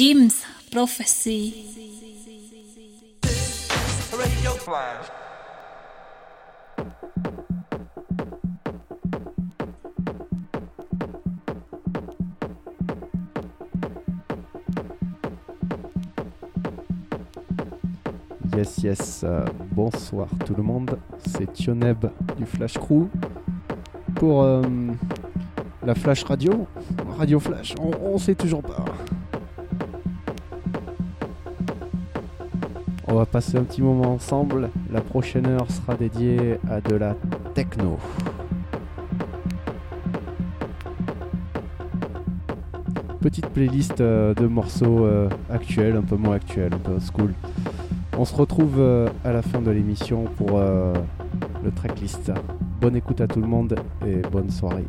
Jim's Prophecy. Radio Flash. Yes, yes. euh, bonsoir tout le monde. C'est Tioneb du Flash Crew pour euh, la Flash Radio. Radio Flash, on, on sait toujours pas. On va passer un petit moment ensemble. La prochaine heure sera dédiée à de la techno. Petite playlist euh, de morceaux euh, actuels, un peu moins actuels, un peu school. On se retrouve euh, à la fin de l'émission pour le tracklist. Bonne écoute à tout le monde et bonne soirée.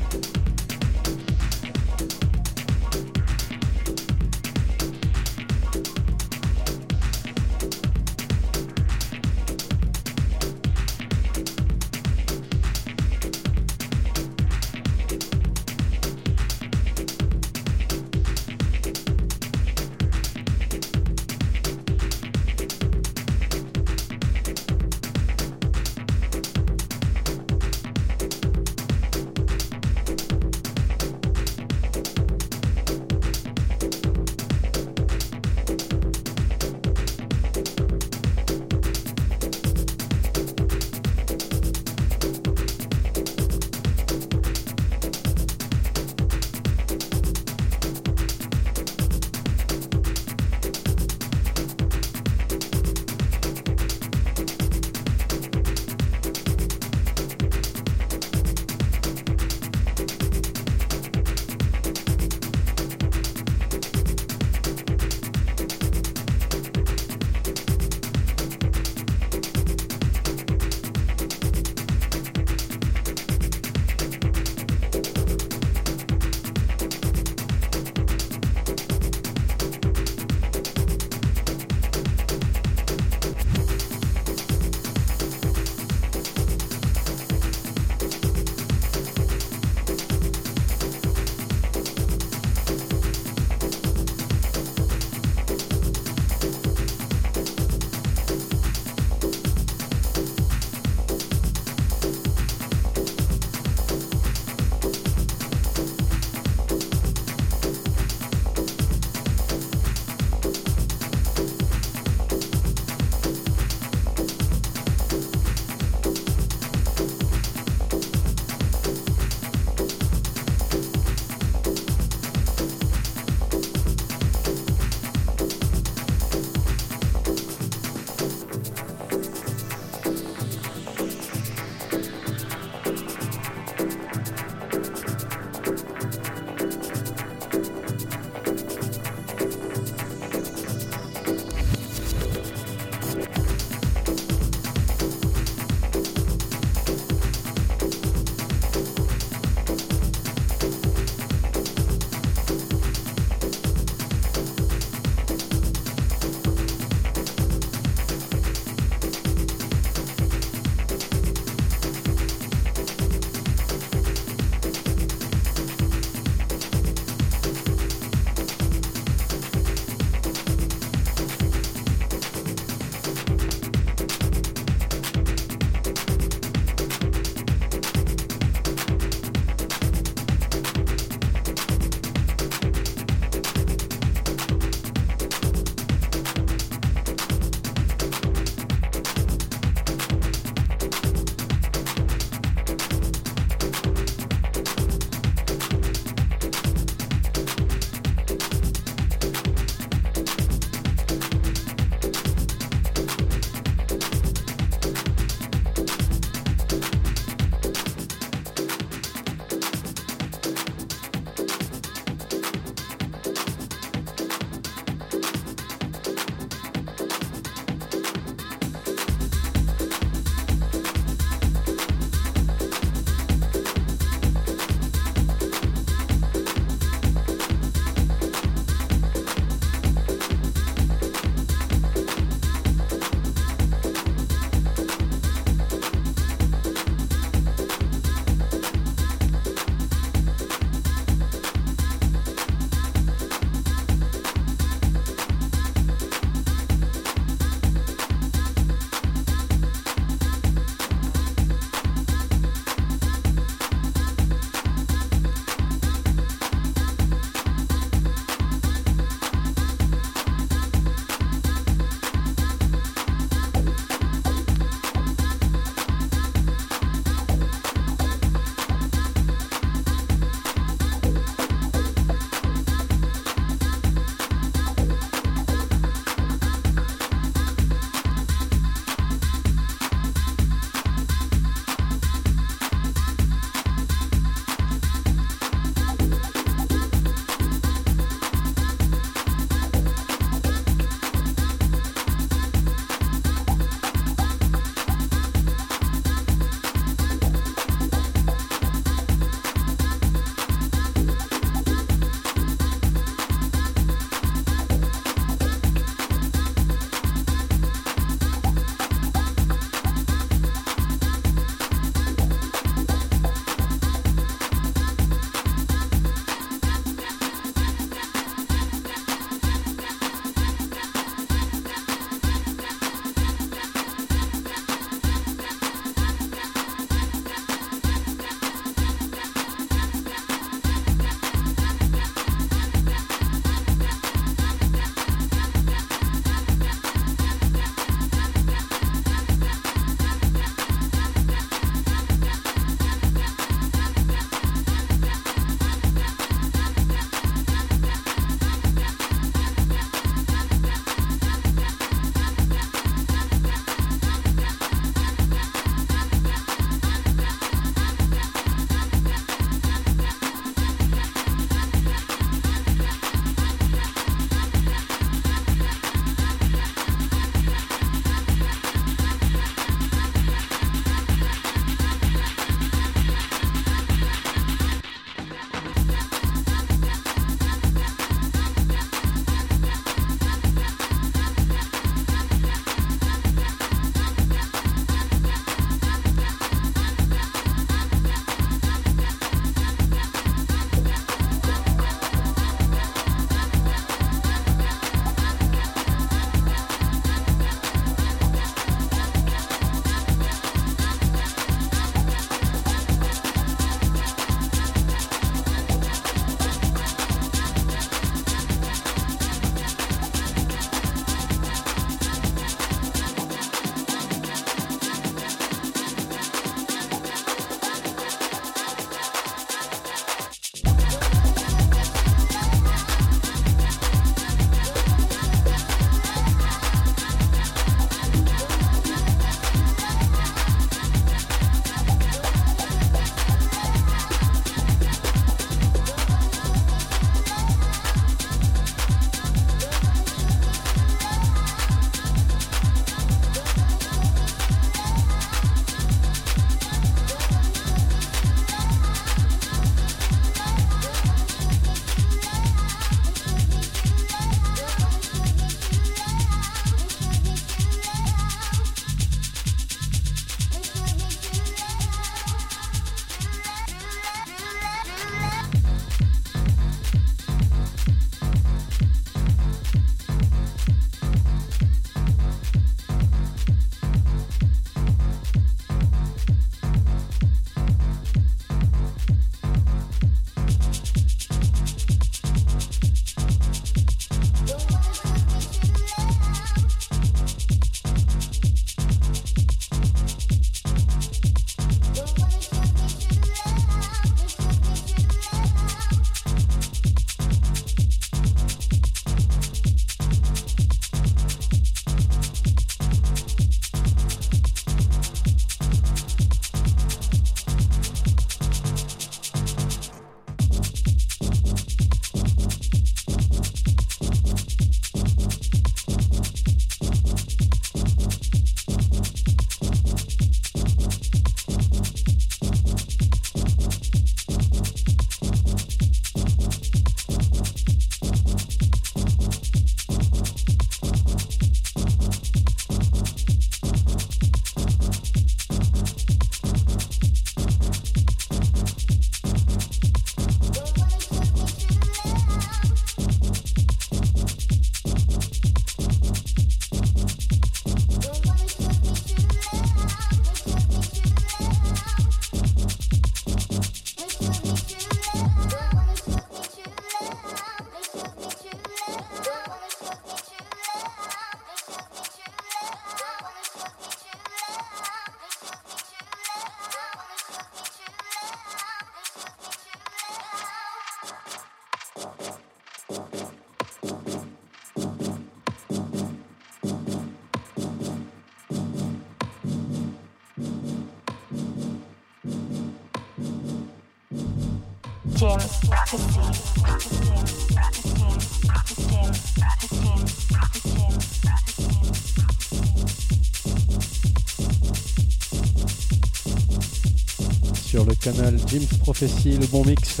Le canal Jim's Prophecy, le bon mix.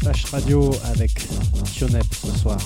Flash Radio avec Tionep ce soir.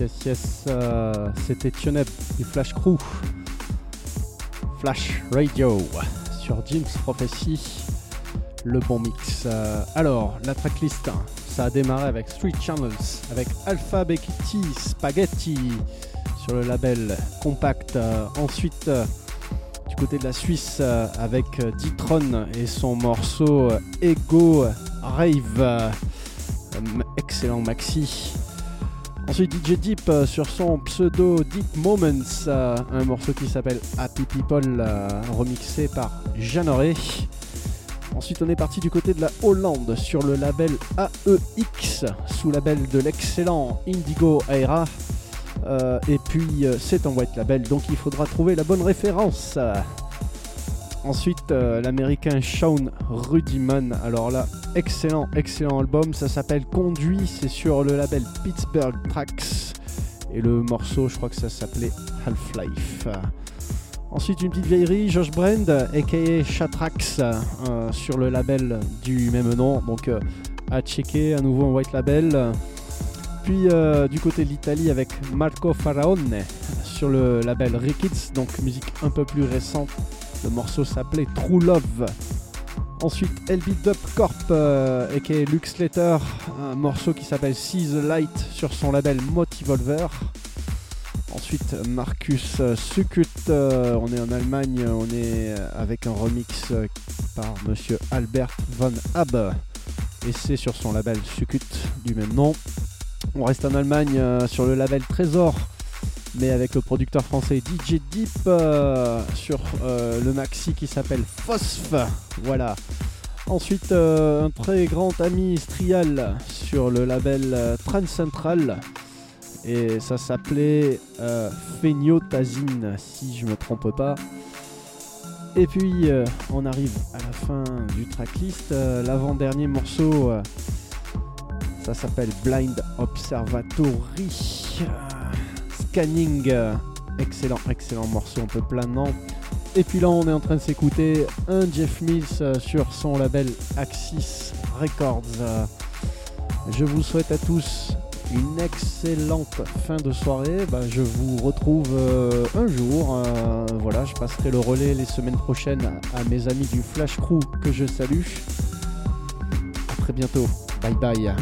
Yes, yes, euh, C'était Tioneb du Flash Crew. Flash Radio sur Jim's Prophecy. Le bon mix. Euh, alors, la tracklist, ça a démarré avec Street Channels, avec Alpha Beckity Spaghetti sur le label Compact. Euh, ensuite, du côté de la Suisse, avec D-Tron et son morceau Ego Rave. excellent maxi. Ensuite DJ Deep euh, sur son pseudo Deep Moments, euh, un morceau qui s'appelle Happy People, euh, remixé par Jeanneret. Ensuite on est parti du côté de la Hollande sur le label AEX, sous label de l'excellent Indigo Aera. Et puis c'est en white label, donc il faudra trouver la bonne référence. Ensuite, euh, l'américain Sean Rudiman. Alors là, excellent, excellent album. Ça s'appelle Conduit. C'est sur le label Pittsburgh Tracks. Et le morceau, je crois que ça s'appelait Half-Life. Ensuite, une petite vieillerie, Josh Brand, aka Shatrax, euh, sur le label du même nom. Donc, euh, à checker à nouveau en white label. Puis, euh, du côté de l'Italie, avec Marco Faraone, sur le label Rickets. Donc, musique un peu plus récente. Le morceau s'appelait True Love. Ensuite, LB Dub Corp, euh, aka Lux Slater, un morceau qui s'appelle See the Light sur son label Motivolver. Ensuite, Marcus euh, Sukut, euh, on est en Allemagne, on est euh, avec un remix par monsieur Albert von Hab. Et c'est sur son label Sukut du même nom. On reste en Allemagne sur le label Trésor mais avec le producteur français DJ Deep euh, sur euh, le maxi qui s'appelle Phosph. Voilà. Ensuite, euh, un très grand ami Strial sur le label euh, Trans Central. Et ça s'appelait Phéniotazine, si je me trompe pas. Et puis, on arrive à la fin du tracklist. L'avant-dernier morceau, ça s'appelle Blind Observatory. Scanning, excellent, excellent morceau, un peu planant. Et puis là, on est en train de s'écouter un Jeff Mills euh, sur son label Axis Records. Euh, je vous souhaite à tous une excellente fin de soirée. Bah, je vous retrouve euh, un jour. voilà, je passerai le relais les semaines prochaines à, à mes amis du Flash Crew que je salue. À très bientôt. Bye bye.